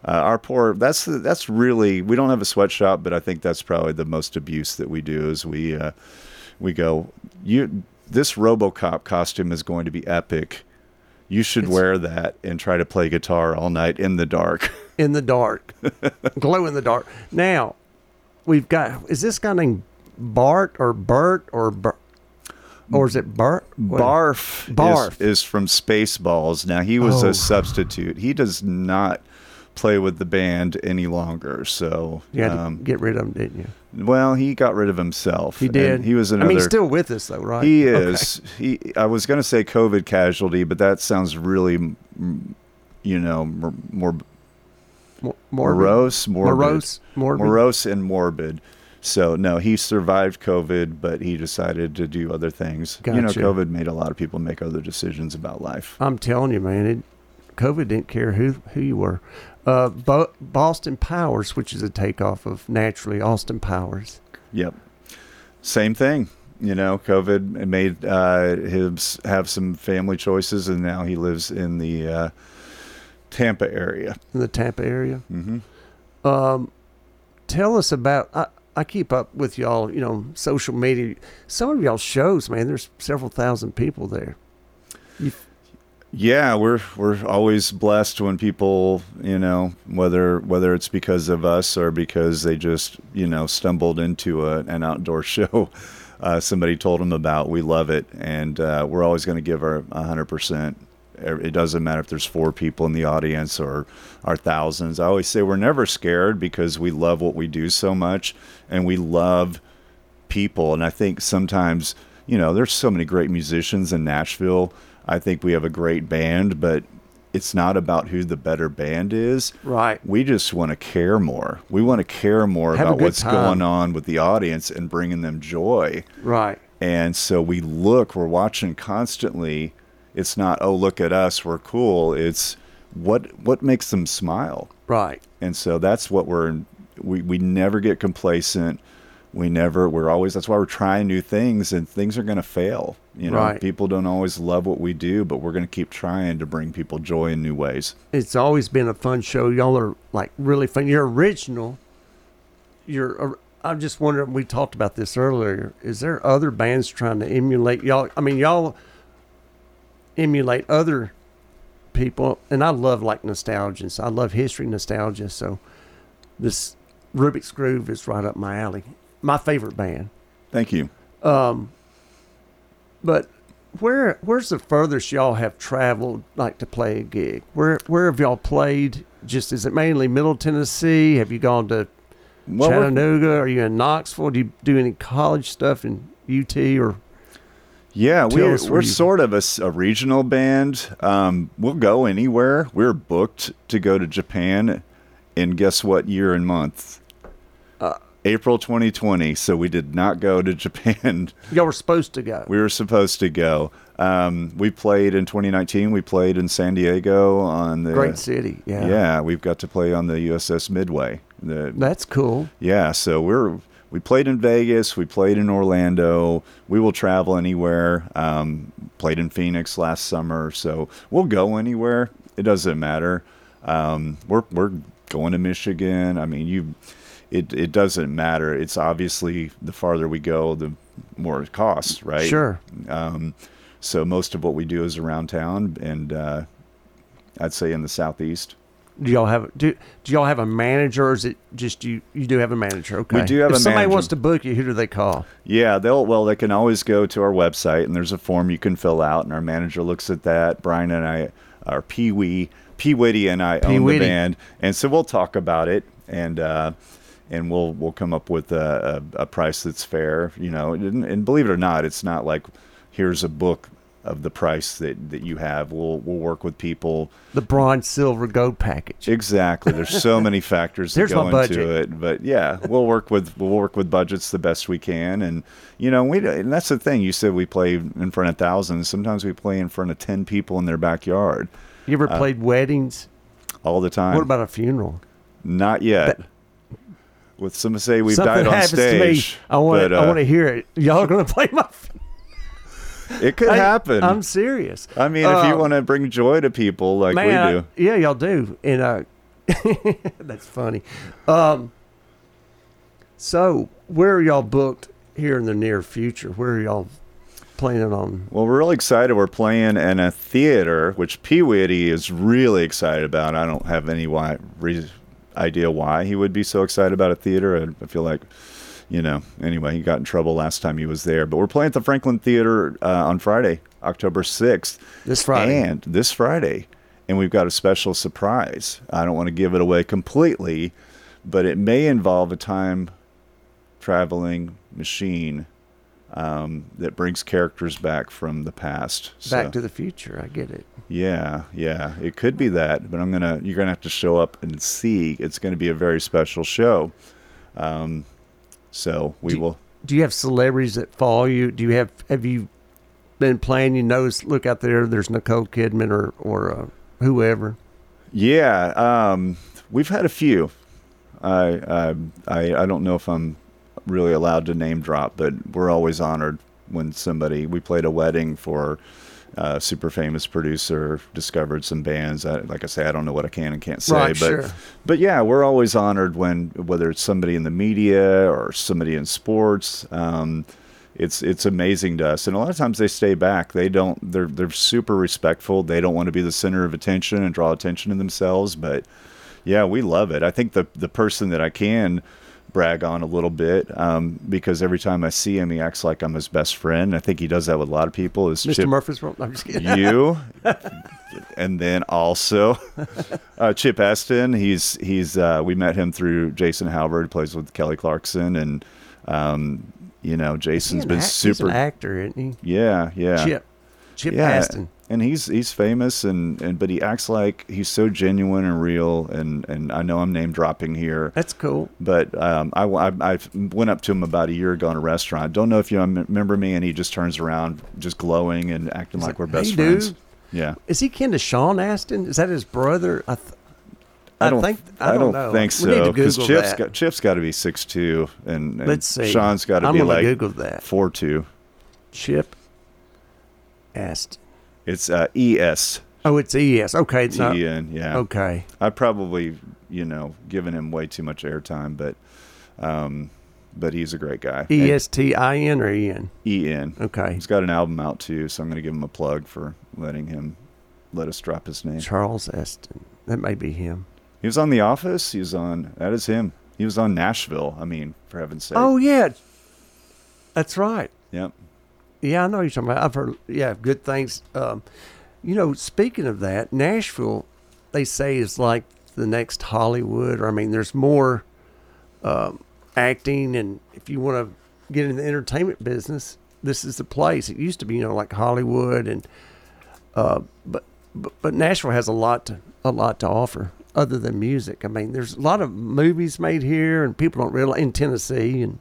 Uh, our poor that's that's really we don't have a sweatshop, but I think that's probably the most abuse that we do is we uh, we go you this RoboCop costume is going to be epic. You should wear that and try to play guitar all night in the dark. (laughs) in the dark, glow in the dark. Now, we've got is this guy named Bart or Bert or Bert, or is it Bart? Barf, Barf. Is, is from Spaceballs. Now he was Oh. a substitute. He does not play with the band any longer. So You had um, to get rid of him, didn't you? Well, he got rid of himself. He and did. He was another. I mean, he's still with us though, right? He (laughs) Okay. is. He. I was going to say COVID casualty, but that sounds really, you know, more, more morose, morbid, Morose, morbid. morose, and morbid. So no, he survived COVID, but he decided to do other things. You know, COVID made a lot of people make other decisions about life. I'm telling you, man, it, COVID didn't care who who you were. Uh, Bo- Boston Powers, which is a takeoff of naturally Austin Powers. Yep. Same thing. You know, COVID made uh, him have some family choices, and now he lives in the uh, Tampa area. in the Tampa area. hmm Um, tell us about. I, I keep up with y'all, you know, social media. Some of y'all shows, man. There's several thousand people there. You, Yeah, we're we're always blessed when people, you know, whether whether it's because of us or because they just, you know, stumbled into a, an outdoor (laughs) show. Uh, somebody told them about. We love it, and uh, we're always going to give our hundred percent. It doesn't matter if there's four people in the audience or our thousands. I always say we're never scared because we love what we do so much, and we love people. And I think sometimes, you know, there's so many great musicians in Nashville. I think we have a great band, but it's not about who the better band is. right. We just want to care more. We want to care more Have about what's time. going on with the audience and bringing them joy. Right. And so we look, we're watching constantly. It's not, oh, look at us, we're cool. It's what what makes them smile Right. and so that's what we're we, we never get complacent we never we're always that's why we're trying new things and things are going to fail you know Right. people don't always love what we do but we're going to keep trying to bring people joy in new ways It's always been a fun show. Y'all are like really fun. You're original. You're. I'm just wondering. We talked about this earlier. Is there other bands trying to emulate y'all? I mean, y'all emulate other people, and I love like nostalgia. So I love history nostalgia. So this Rubik's Groove is right up my alley. My favorite band. thank you Um, but where where's the furthest y'all have traveled like to play a gig? Where where have y'all played? Just is it mainly Middle Tennessee? Have you gone to well, Chattanooga? Are you in Knoxville? Do you do any college stuff in UT or yeah we're, we're you- sort of a regional band um, we'll go anywhere we're booked to go to japan and guess what year and month april 2020 so we did not go to japan (laughs) y'all were supposed to go? We were supposed to go. Um, we played in 2019. We played in San Diego on the Great city, yeah. Yeah, we've got to play on the USS Midway. The, That's cool. yeah, so we're we played in Vegas. We played in Orlando. We will travel anywhere. Um, played in Phoenix last summer, so we'll go anywhere. It doesn't matter. Um, we're we're going to Michigan. I mean, you. It it doesn't matter. It's obviously the farther we go, the more it costs, right? Sure. Um, so most of what we do is around town, and uh, I'd say in the southeast. Do y'all have do do y'all have a manager or is it just you you do have a manager? Okay. do have if somebody manager. wants to book you, who do they call? Yeah, they'll well they can always go to our website and there's a form you can fill out and our manager looks at that. Brian and I our Pee Wee Pee Witty and I Pee own the band. And so we'll talk about it and uh and we'll we'll come up with a, a, a price that's fair, you know. And, and believe it or not, it's not like here's a book of the price that, that you have. We'll we'll work with people The bronze, silver, gold package. Exactly. There's so (laughs) many factors that go into it, but yeah, we'll work with we'll work with budgets the best we can, and you know we and that's the thing. You said we play in front of thousands. Sometimes we play in front of ten people in their backyard You ever uh, played weddings? all the time. What about a funeral? Not yet. With some say we've Something died on happens stage. to me. I want but, to. I uh, want to hear it. Y'all gonna play my? It could Hey, happen. I'm serious. I mean, if you Uh, want to bring joy to people like man, we I- do, yeah, y'all do, and uh, (laughs) that's funny. Um, so where are y'all booked here in the near future? Where are y'all planning on? Well, we're really excited. We're playing in a theater, which Pee Witty is really excited about. I don't have any why, re- idea why he would be so excited about a theater. I, I feel like, you know, anyway, he got in trouble last time he was there. But we're playing at the Franklin Theater uh, on Friday, October 6th. This Friday. And this Friday. And we've got a special surprise. I don't want to give it away completely, but it may involve a time traveling machine um, that brings characters back from the past. Back So- to the Future. I get it. yeah, yeah, it could be that, but I'm gonna you're gonna have to show up and see. It's gonna be a very special show. Um, so we Do- will. Do you have celebrities that follow you? Do you have have you been playing? You notice, look out there. There's Nicole Kidman or or uh, whoever. Yeah, um, we've had a few. I, I I I don't know if I'm really allowed to name drop, but we're always honored when somebody. We played a wedding for a super famous producer, discovered some bands. I, like I say, I don't know what I can and can't say, Right, but sure. but yeah, we're always honored when whether it's somebody in the media or somebody in sports. Um, it's it's amazing to us, and a lot of times they stay back. They don't. They're they're super respectful. They don't want to be the center of attention and draw attention to themselves. But yeah, we love it. I think the the person that I can brag on a little bit um, because every time I see him, he acts like I'm his best friend. I think he does that with a lot of people. Is Mr. Chip, Murphy's. I'm just kidding. you (laughs) and then also uh, chip esten he's he's uh, we met him through jason halbert who plays with kelly clarkson and um, you know jason's been act- he's super an actor, isn't he? yeah yeah Chip. Chip yeah Esten. and he's he's famous and, and but he acts like he's so genuine and real and and i know i'm name dropping here That's cool. but um, I, I, I went up to him about a year ago in a restaurant. Don't know if you remember me, and he just turns around, just glowing and acting like, like, we're best "Hey, friends. dude." Yeah, Is he kin to Sean Astin? Is that his brother? I, th- I don't think I don't, know. think We need so because Chip's that. got Chip's got to be six two, and, and Let's see. Sean's got to be like Google that. four two. Chip Esten. It's uh, E S Oh, it's ES. Okay, it's not. E N. Yeah. Okay. I probably you know given him way too much airtime, but um, but he's a great guy. E S T I N or E N. E N. Okay. He's got an album out too, so I'm going to give him a plug for letting him let us drop his name. Charles Esten. That may be him. He was on The Office. He was on that is him. He was on Nashville. I mean, for heaven's sake. Oh yeah, that's right. Yep. Yeah, I know you're talking about. I've heard. Yeah, good things. Um, you know, speaking of that, Nashville, they say is like the next Hollywood. Or I mean, there's more um, acting, and if you want to get in the entertainment business, this is the place. It used to be, you know, like Hollywood, and uh, but, but but Nashville has a lot to a lot to offer other than music. I mean, there's a lot of movies made here, and people don't realize in Tennessee and.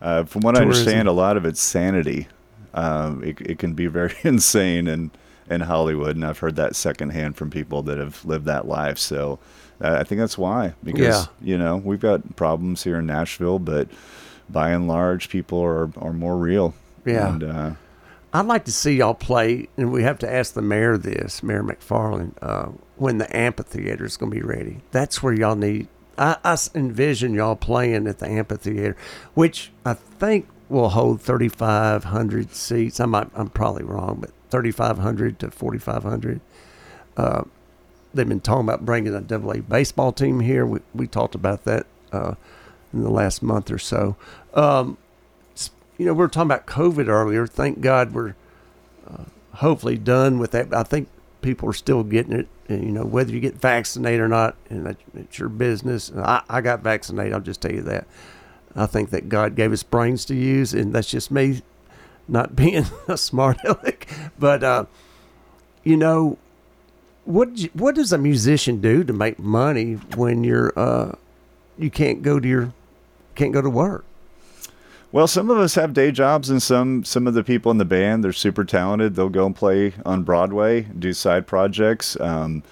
Uh, from what I understand, a lot of it's sanity. Um, it, it can be very (laughs) insane in, in Hollywood, and I've heard that secondhand from people that have lived that life. So uh, I think that's why, because Yeah. you know we've got problems here in Nashville, but by and large, people are are more real. Yeah. And, uh, I'd like to see y'all play, and we have to ask the mayor this, Mayor McFarland, uh, when the amphitheater is going to be ready. That's where y'all need. I envision y'all playing at the amphitheater, which I think will hold 3,500 seats. I might, I'm probably wrong, but 3,500 to 4,500. Uh, they've been talking about bringing a double A baseball team here. We, we talked about that uh, in the last month or so. Um, you know, we were talking about COVID earlier. Thank God we're uh, hopefully done with that. But I think people are still getting it. And, you know, whether you get vaccinated or not, and it's your business. I, I got vaccinated. I'll just tell you that. I think that God gave us brains to use, and that's just me not (laughs) being a smart aleck. But uh, you know, what what does a musician do to make money when you're uh, you can't go to your can't go to work? Well, some of us have day jobs, and some some of the people in the band they're super talented. They'll go and play on Broadway, do side projects. Um,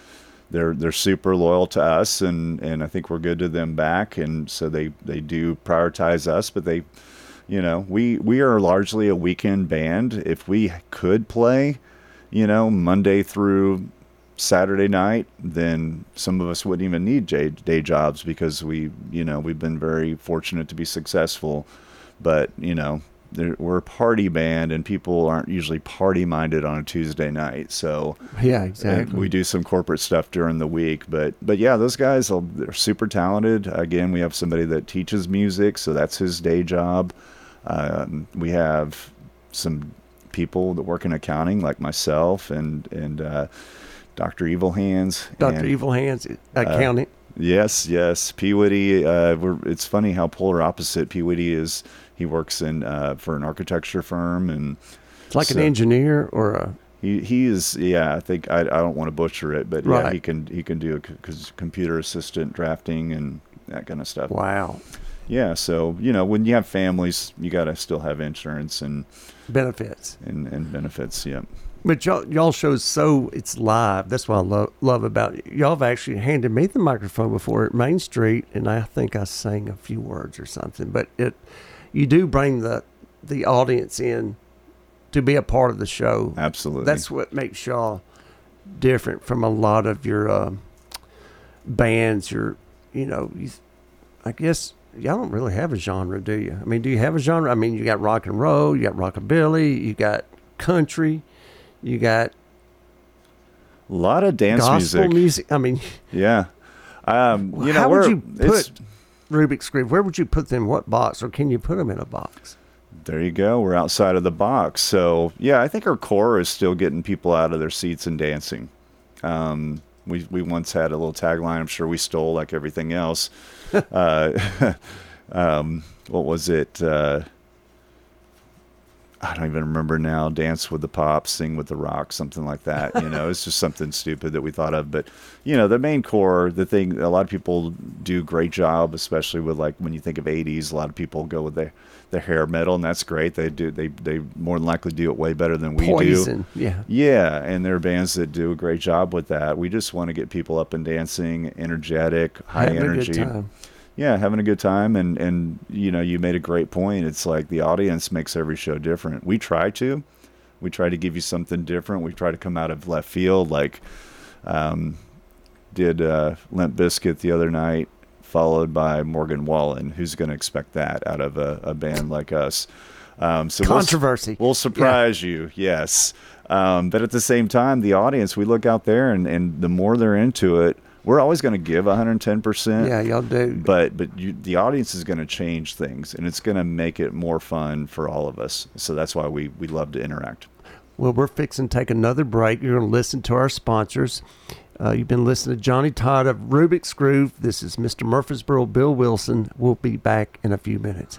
they're they're super loyal to us, and, and I think we're good to them back. And so they, they do prioritize us, but they, you know, we we are largely a weekend band. If we could play, you know, Monday through Saturday night, then some of us wouldn't even need day, jobs because we, you know, we've been very fortunate to be successful. But you know, there- we're a party band, and people aren't usually party minded on a Tuesday night. So Yeah, exactly. we do some corporate stuff during the week, but but yeah, those guys are they're super talented. Again, we have somebody that teaches music, so that's his day job. Um, we have some people that work in accounting, like myself and and uh, Dr. Evil Hands. Doctor and, Evil Hands, accountant. Yes, yes. Peewitty. Uh, we're, it's funny how polar opposite Peewitty is. He works in uh, for an architecture firm, and It's like So- an engineer or a he he is. Yeah, I think I, I don't want to butcher it, but yeah, he can he can do a c- computer assistant drafting and that kind of stuff. wow Yeah, so you know when you have families, you got to still have insurance and, benefits. and and benefits. Yeah. But y'all, y'all show so it's live. That's what I love, love about it. Y'all have actually handed me the microphone before at Main Street, and I think I sang a few words or something. But it, you do bring the the audience in to be a part of the show. Absolutely. That's what makes y'all different from a lot of your uh, bands. Your, you know, you, I guess y'all don't really have a genre, do you? I mean, do you have a genre? I mean, you got rock and roll, you got rockabilly, you got country, you got a lot of dance gospel music. music. I mean, Yeah. Um, you know, how we're, would you it's- put Rubik's Cube? Where would you put them? What box, or can you put them in a box? There you go. We're outside of the box. So yeah, I think our core is still getting people out of their seats and dancing. Um, we we once had a little tagline. I'm sure we stole like everything else. (laughs) uh, (laughs) um, what was it? Uh, I don't even remember now. Dance with the pop, sing with the rock, something like that. You know, it's just something stupid that we thought of. But you know, the main core, the thing, a lot of people do a great job, especially with like when you think of '80s. A lot of people go with their their hair metal, and that's great. They do they they more than likely do it way better than we do. Poison, yeah. Yeah, and there are bands that do a great job with that. We just want to get people up and dancing, energetic, high Having energy. A good time. Yeah, having a good time, and and you know, you made a great point. It's like the audience makes every show different. We try to, we try to give you something different. We try to come out of left field, like um, did uh, Limp Bizkit the other night, followed by Morgan Wallen. Who's going to expect that out of a, a band like us? Um, so we'll Controversy. We'll, surprise you, yes. Um, but at the same time, the audience, we look out there, and, and the more they're into it, we're always going to give 110%. Yeah, y'all do. But but you, the audience is going to change things, and it's going to make it more fun for all of us. So that's why we, we love to interact. Well, we're fixing to take another break. You're going to listen to our sponsors. Uh, you've been listening to Johnny Todd of Rubik's Groove. This is Mr. Murfreesboro, Bill Wilson. We'll be back in a few minutes.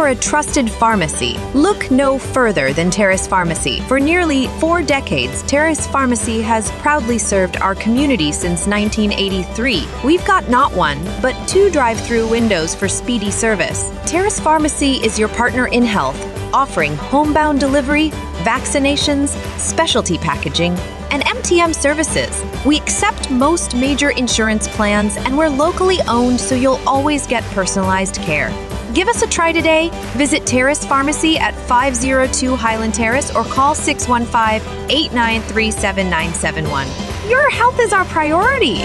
For a trusted pharmacy? Look no further than Terrace Pharmacy. For nearly four decades, Terrace Pharmacy has proudly served our community since 1983. We've got not one, but two drive through windows for speedy service. Terrace Pharmacy is your partner in health, offering homebound delivery, vaccinations, specialty packaging, and MTM services. We accept most major insurance plans and we're locally owned so you'll always get personalized care. Give us a try today. Visit Terrace Pharmacy at 502 Highland Terrace or call 615 893 7971. Your health is our priority.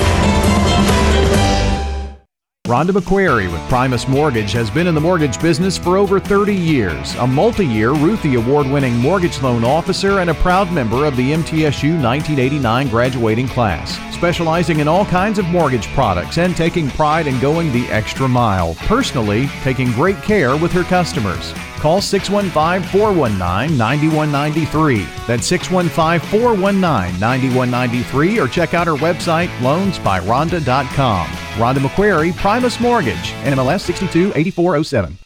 Rhonda McQuarrie with Primus Mortgage has been in the mortgage business for over 30 years, a multi year Ruthie Award winning mortgage loan officer, and a proud member of the MTSU 1989 graduating class. Specializing in all kinds of mortgage products and taking pride in going the extra mile. Personally, taking great care with her customers. Call 615 419 9193. That's 615 419 9193 or check out our website loansbyronda.com. Rhonda McQuarrie, Primus Mortgage, NMLS 628407.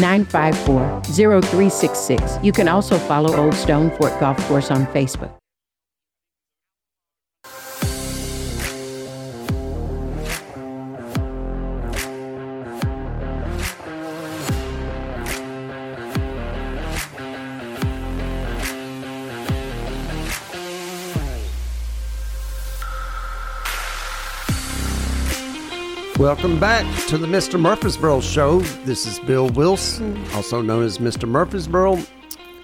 954 0366. You can also follow Old Stone Fort Golf Course on Facebook. Welcome back to the Mr. Murfreesboro Show. This is Bill Wilson, also known as Mr. Murfreesboro,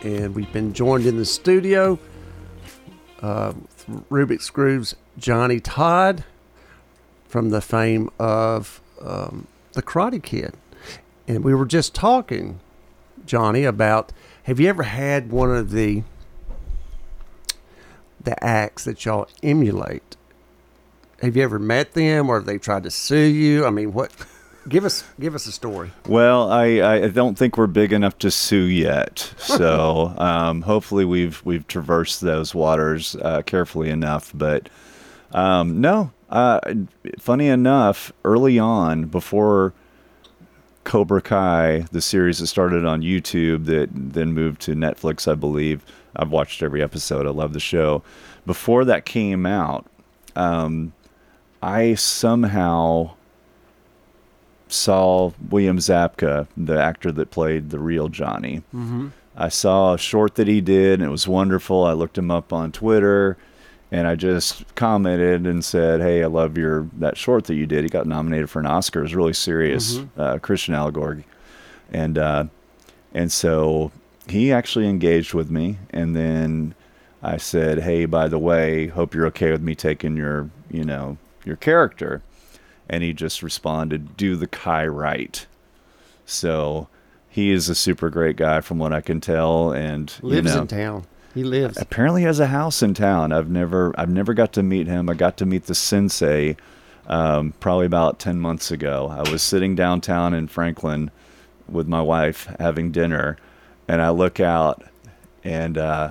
and we've been joined in the studio uh, Rubik's Groove's Johnny Todd from the fame of um, The Karate Kid. And we were just talking, Johnny, about have you ever had one of the the acts that y'all emulate? Have you ever met them, or have they tried to sue you? I mean, what? Give us give us a story. Well, I, I don't think we're big enough to sue yet. So (laughs) um, hopefully we've we've traversed those waters uh, carefully enough. But um, no, uh, funny enough, early on, before Cobra Kai, the series that started on YouTube that then moved to Netflix, I believe. I've watched every episode. I love the show. Before that came out, um, I somehow saw William Zabka, the actor that played the real Johnny. Mm-hmm. I saw a short that he did, and it was wonderful. I looked him up on Twitter, and I just commented and said, "Hey, I love your that short that you did. He got nominated for an Oscar. It was really serious, uh, Christian allegory." And uh, and so he actually engaged with me, and then I said, "Hey, by the way, hope you're okay with me taking your you know your character." And he just responded, "Do the Kai right." So he is a super great guy from what I can tell, and Lives you know, in town. He lives. apparently has a house in town. I've never I've never got to meet him. I got to meet the sensei um, probably about ten months ago. I was sitting downtown in Franklin with my wife having dinner, and I look out, and uh,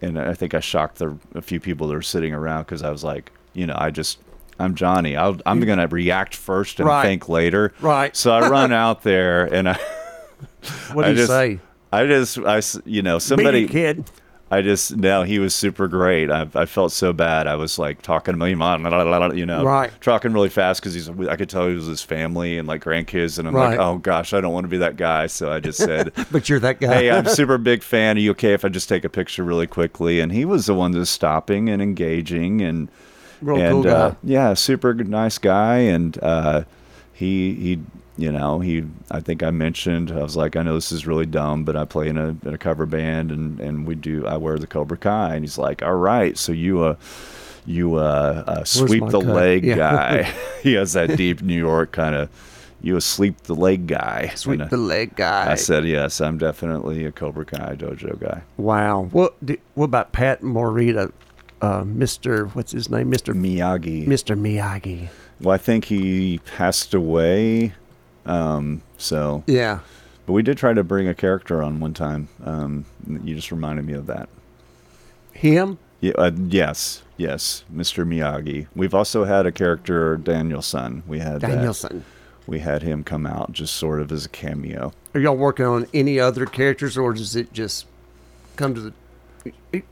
and I think I shocked the, a few people that were sitting around because I was like, you know, I just. I'm Johnny. I'll, I'm going to react first and Right. think later. Right. So I run (laughs) out there and I. What I do you just, say? I just, I, you know, somebody. kid. I just no, he was super great. I, I felt so bad. I was like talking to him, you know, Right. talking really fast because he's. I could tell he was his family and like grandkids, and I'm Right. like, oh gosh, I don't want to be that guy. So I just said, (laughs) But you're that guy. hey, I'm (laughs) super big fan. Are you okay if I just take a picture really quickly? And he was the one that's stopping and engaging and Real and cool guy. Uh, yeah, super nice guy. And uh, he he you know he I think I mentioned I was like I know this is really dumb, but I play in a in a cover band and and we do I wear the Cobra Kai. And he's like, all right, so you uh you uh, uh sweep the cut? leg Yeah. guy. (laughs) (laughs) he has that deep New York kind of. You a sleep the leg guy. (laughs) Sweep uh, the leg guy. I said yes. I'm definitely a Cobra Kai dojo guy. Wow. What di- what about Pat Morita, uh, Mister? What's his name? Mister Miyagi. Mister Miyagi. Well, I think he passed away. Um, so, Yeah. but we did try to bring a character on one time. Um, you just reminded me of that. Him. Yeah, uh, yes, yes, Mr. Miyagi. We've also had a character Daniel-san. We had that. Daniel-san. We had him come out just sort of as a cameo. Are y'all working on any other characters, or does it just come to the?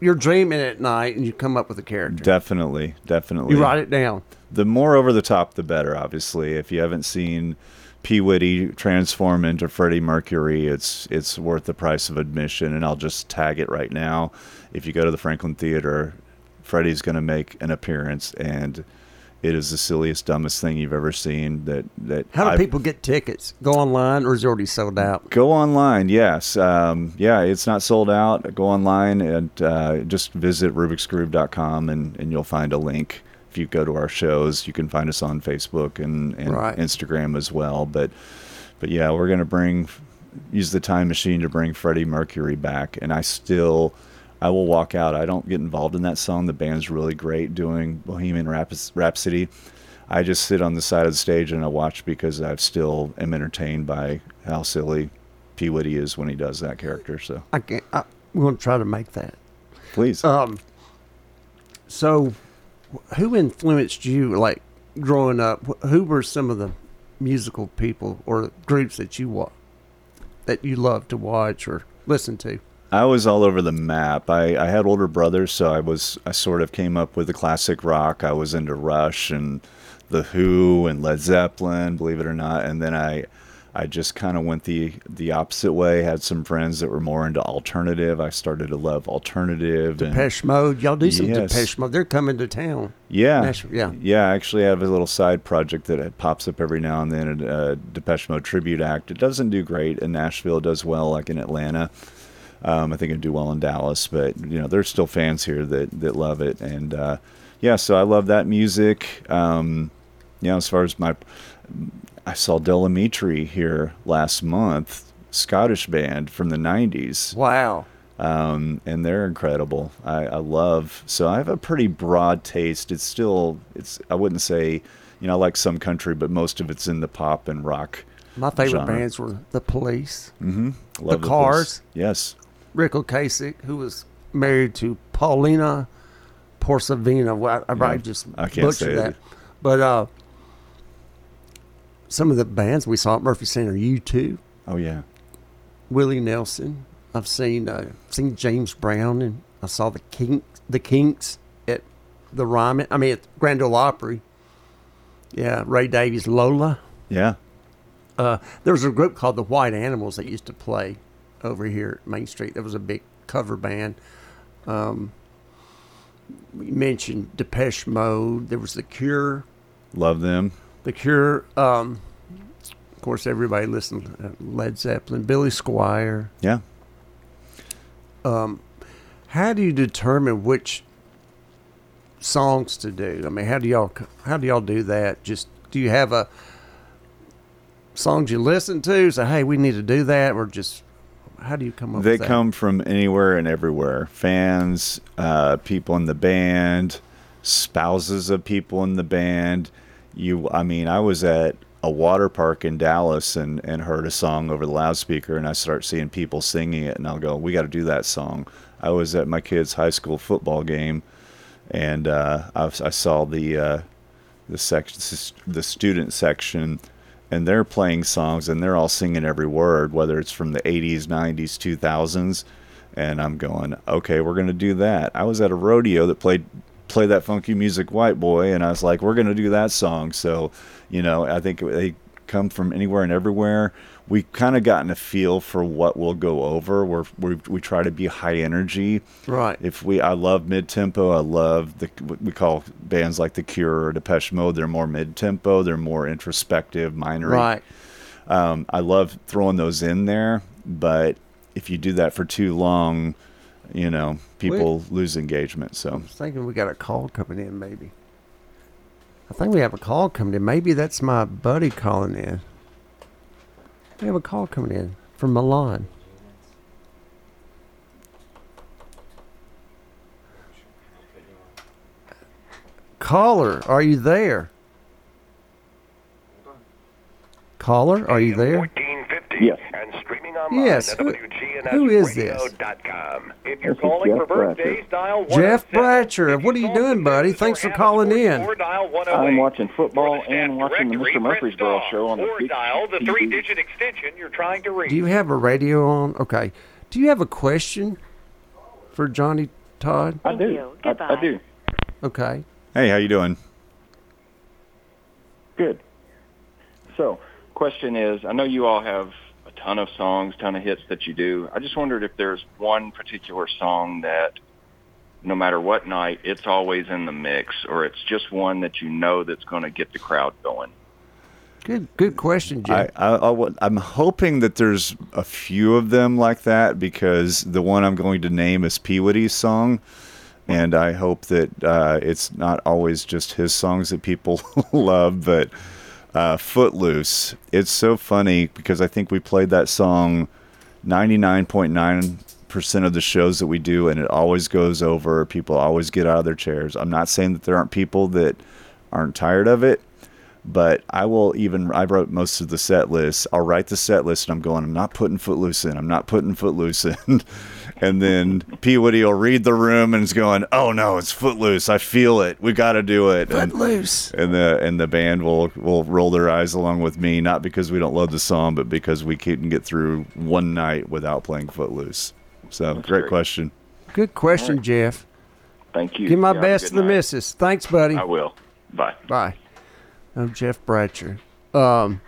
You're dreaming at night and you come up with a character. Definitely, definitely. You write it down. the more over the top, the better. Obviously, if you haven't seen P. Whitty transform into Freddie Mercury, it's it's worth the price of admission. And I'll just tag it right now. If you go to the Franklin Theater, Freddie's going to make an appearance, and it is the silliest, dumbest thing you've ever seen. That that How do I've- people get tickets? Go online, or is it already sold out? Go online, yes. Um, yeah, it's not sold out. Go online and uh, just visit rubiksgroove.com and, and you'll find a link. If you go to our shows, you can find us on Facebook and, and Right. Instagram as well. But but yeah, we're gonna bring use the time machine to bring Freddie Mercury back, and I still I will walk out. I don't get involved in that song. The band's really great doing Bohemian Rhapsody. I just sit on the side of the stage and I watch because I still am entertained by how silly P. Whitty is when he does that character. So I can't. I, going to try to make that. please. Um. So, who influenced you, like growing up? Who were some of the musical people or groups that you wa- that you loved to watch or listen to? I was all over the map. I, I had older brothers, so I was I sort of came up with the classic rock. I was into Rush and the Who and Led Zeppelin, believe it or not. And then I I just kind of went the the opposite way. Had some friends that were more into alternative. I started to love alternative. and- Depeche Mode. Y'all do some Yes. Depeche Mode. They're coming to town. Yeah, Nashville, yeah. yeah. I actually have a little side project that it pops up every now and then. A uh, Depeche Mode tribute act. It doesn't do great in Nashville. It does well, like in Atlanta. Um, I think it'd do well in Dallas, but you know, there's still fans here that that love it, and uh, yeah. So I love that music. Um, you know, as far as my, I saw Del Amitri here last month, Scottish band from the '90s Wow. um, and they're incredible. I, I love. So I have a pretty broad taste. It's still, it's. I wouldn't say, you know, I like some country, but most of it's in the pop and rock. My favorite genre. bands were The Police, Mm-hmm. The Cars. Yes. Ric Ocasek, who was married to Paulina Porcevina. Well, I, I Yeah, just I butchered that. it. But uh, some of the bands we saw at Murphy Center, U2, Oh yeah. Willie Nelson. I've seen uh, seen James Brown, and I saw the Kinks, the Kinks at the Ryman. I mean, at Grand Ole Opry. Yeah, Ray Davies, Lola. Yeah. Uh, there was a group called the White Animals that used to play over here at Main Street. There was a big cover band. Um, we mentioned Depeche Mode. There was The Cure. Love them. The Cure. Um, of course, everybody listened to uh, Led Zeppelin, Billy Squier. Yeah. Um, how do you determine which songs to do? I mean, how do y'all how do y'all do that? Just do you have a songs you listen to? Say, hey, we need to do that, or just how do you come up? They with that? come from anywhere and everywhere. Fans, uh, people in the band, spouses of people in the band. You, I mean, I was at a water park in Dallas and, and heard a song over the loudspeaker, and I start seeing people singing it, and I'll go, "We got to do that song." I was at my kid's high school football game, and uh, I, I saw the uh, the section, the student section, and they're playing songs and they're all singing every word, whether it's from the 80s, 90s, 2000s. And I'm going, okay, we're gonna do that. I was at a rodeo that played play that funky music, White Boy, and I was like, we're gonna do that song. So, you know, I think they come from anywhere and everywhere. We kind of gotten a feel for what we'll go over. We're, we we try to be high energy. Right. If we, I love mid tempo. I love the we call bands like The Cure or Depeche Mode. They're more mid tempo. They're more introspective, minor. Right. Um, I love throwing those in there, but if you do that for too long, you know, people lose engagement. So I was thinking we got a call coming in, maybe. I think we have a call coming in. Maybe that's my buddy calling in. We have a call coming in from Milan. Caller, are you there? Caller, are you there? Yes. And streaming online Yes. at Who, who is this? If you're This calling Jeff for birthdays, dial oh Jeff Bratcher. What are you doing, buddy? Thanks for calling in. Or dial 108. I'm watching football and watching the Mr. press Murfreesboro show on the Or dial the TV. three-digit extension you're trying to reach. Do you have a radio on? Okay. Do you have a question for Johnny Todd? I do. I, I do. Okay. hey, how you doing? Good. So, question is, I know you all have a ton of songs, ton of hits that you do. I just wondered if there's one particular song that, no matter what night, it's always in the mix, or it's just one that you know that's going to get the crowd going. Good good question, I, Jeff. I, I would- I'm hoping that there's a few of them like that because the one I'm going to name is Peawady's song. And I hope that uh, it's not always just his songs that people (laughs) love, but uh, Footloose. It's so funny because I think we played that song 99.9% of the shows that we do, and it always goes over. People always get out of their chairs. I'm not saying that there aren't people that aren't tired of it, but I will even I wrote most of the set list. I'll write the set list and I'm going, I'm not putting Footloose in. I'm not putting Footloose in. (laughs) and then P Woody will read the room and is going, Oh no, it's Footloose. I feel it. We gotta do it. And, Footloose. and the and the band will will roll their eyes along with me, not because we don't love the song, but because we couldn't get through one night without playing Footloose. So great, great. question. Good question, Jeff. Thank you. Give my You have a best to the night. missus. Thanks, buddy. I will. Bye. Bye. I'm Jeff Bratcher. Um,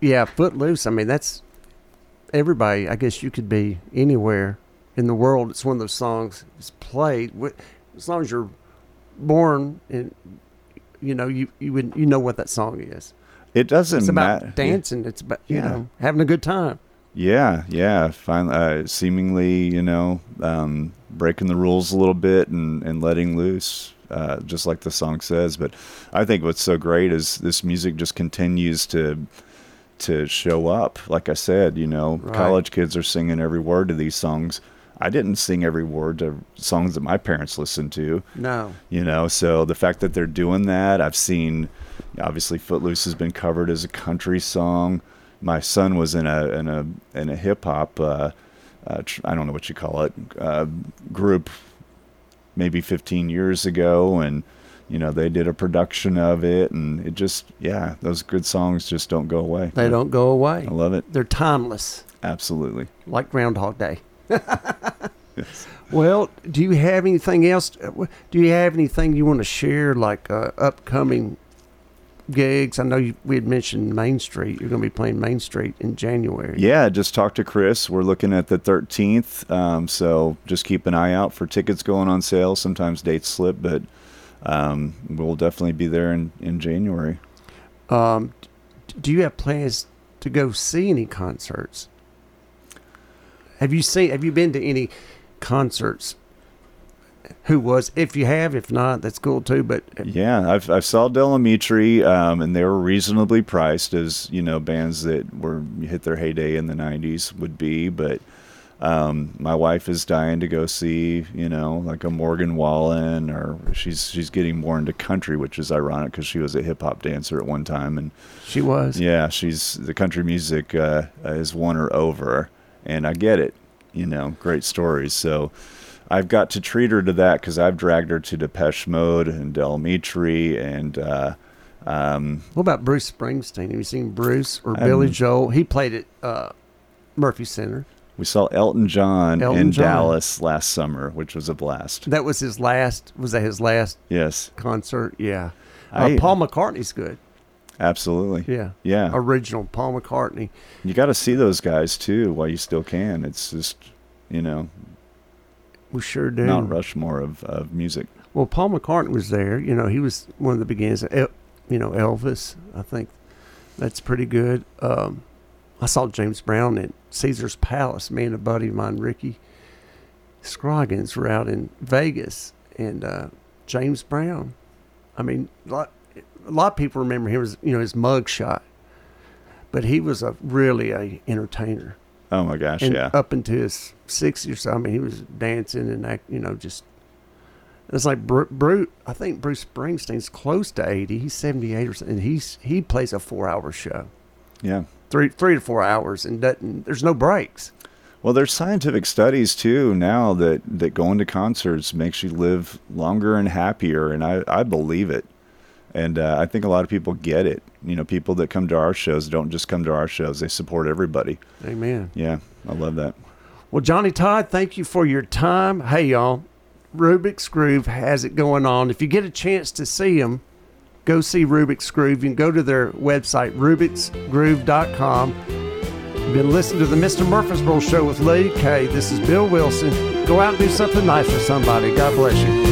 yeah, Footloose. I mean, that's everybody. I guess you could be anywhere in the world. It's one of those songs. It's played as long as you're born and you know you you would you know what that song is. It doesn't It's about matter. dancing. It's about you Yeah. know having a good time. Yeah, yeah. Finally, uh, seemingly, you know, um, breaking the rules a little bit and, and letting loose, uh, just like the song says. But I think what's so great is this music just continues to to show up. Like I said, you know, Right. college kids are singing every word of these songs. I didn't sing every word to songs that my parents listened to. No, you know so the fact that they're doing that i've seen obviously footloose has been covered as a country song. My son was in a in a in a hip hop uh, uh tr- i don't know what you call it uh, group maybe 15 years ago and you know they did a production of it and it just yeah those good songs just don't go away. They don't go away. i love it. They're timeless, absolutely. Like Groundhog Day. (laughs) Well, do you have anything else? Do you have anything you want to share, like uh, upcoming gigs? I know you, we had mentioned Main Street. You're going to be playing Main Street in January. Yeah, just talk to Chris. We're looking at the 13th, um, so just keep an eye out for tickets going on sale. Sometimes dates slip, but um, we'll definitely be there in, in January. Um, do you have plans to go see any concerts? Have you seen? Have you been to any concerts? Who was? If you have, if not, that's cool too. But Yeah, I've I saw Del Amitri, um, and they were reasonably priced, as you know, bands that were hit their heyday in the '90s would be. But um, my wife is dying to go see, you know, like a Morgan Wallen, or she's she's getting more into country, which is ironic because she was a hip hop dancer at one time, and she was. yeah, she's the country music uh, has won her over, and I get it. You know, great stories. So I've got to treat her to that because I've dragged her to Depeche Mode and Del Amitri and uh, um, What about Bruce Springsteen? Have you seen Bruce or Billy Um, Joel? He played at uh, Murphy Center. we saw Elton John Elton in John. Dallas last summer, which was a blast. That was his last. Was that his last Yes, concert? Yeah. I- uh, Paul McCartney's good. Absolutely. Yeah. Yeah. Original Paul McCartney. You got to see those guys too while you still can. It's just, you know, We sure do. Mount Rushmore of, of music. Well, Paul McCartney was there. You know, he was one of the beginnings. Of you know, Elvis. I think that's pretty good. Um, I saw James Brown at Caesar's Palace. Me and a buddy of mine, Ricky Scroggins, were out in Vegas, and uh, James Brown. I mean, lot, a lot of people remember him as you know his mug shot, but he was a really a entertainer. Oh my gosh, and yeah. up into his 60s or so. I mean, he was dancing and act, you know, just. It's like Bru- Bru- I think Bruce Springsteen's close to 80. He's 78 or something. And he's he plays a four hour show, yeah. three three to four hours, and doesn't, there's no breaks. Well, there's scientific studies too now that, that going to concerts makes you live longer and happier, and I, I believe it. And uh, I think a lot of people get it. You know, people that come to our shows don't just come to our shows; they support everybody. Amen. Yeah, I love that. Well, Johnny Todd, thank you for your time. Hey, y'all, Rubik's Groove has it going on. If you get a chance to see them, go see Rubik's Groove. You can go to their website, rubiksgroove.com. You've been listening to the Mr. Murfreesboro Show with Lee K. This is Bill Wilson. Go out and do something nice for somebody. God bless you.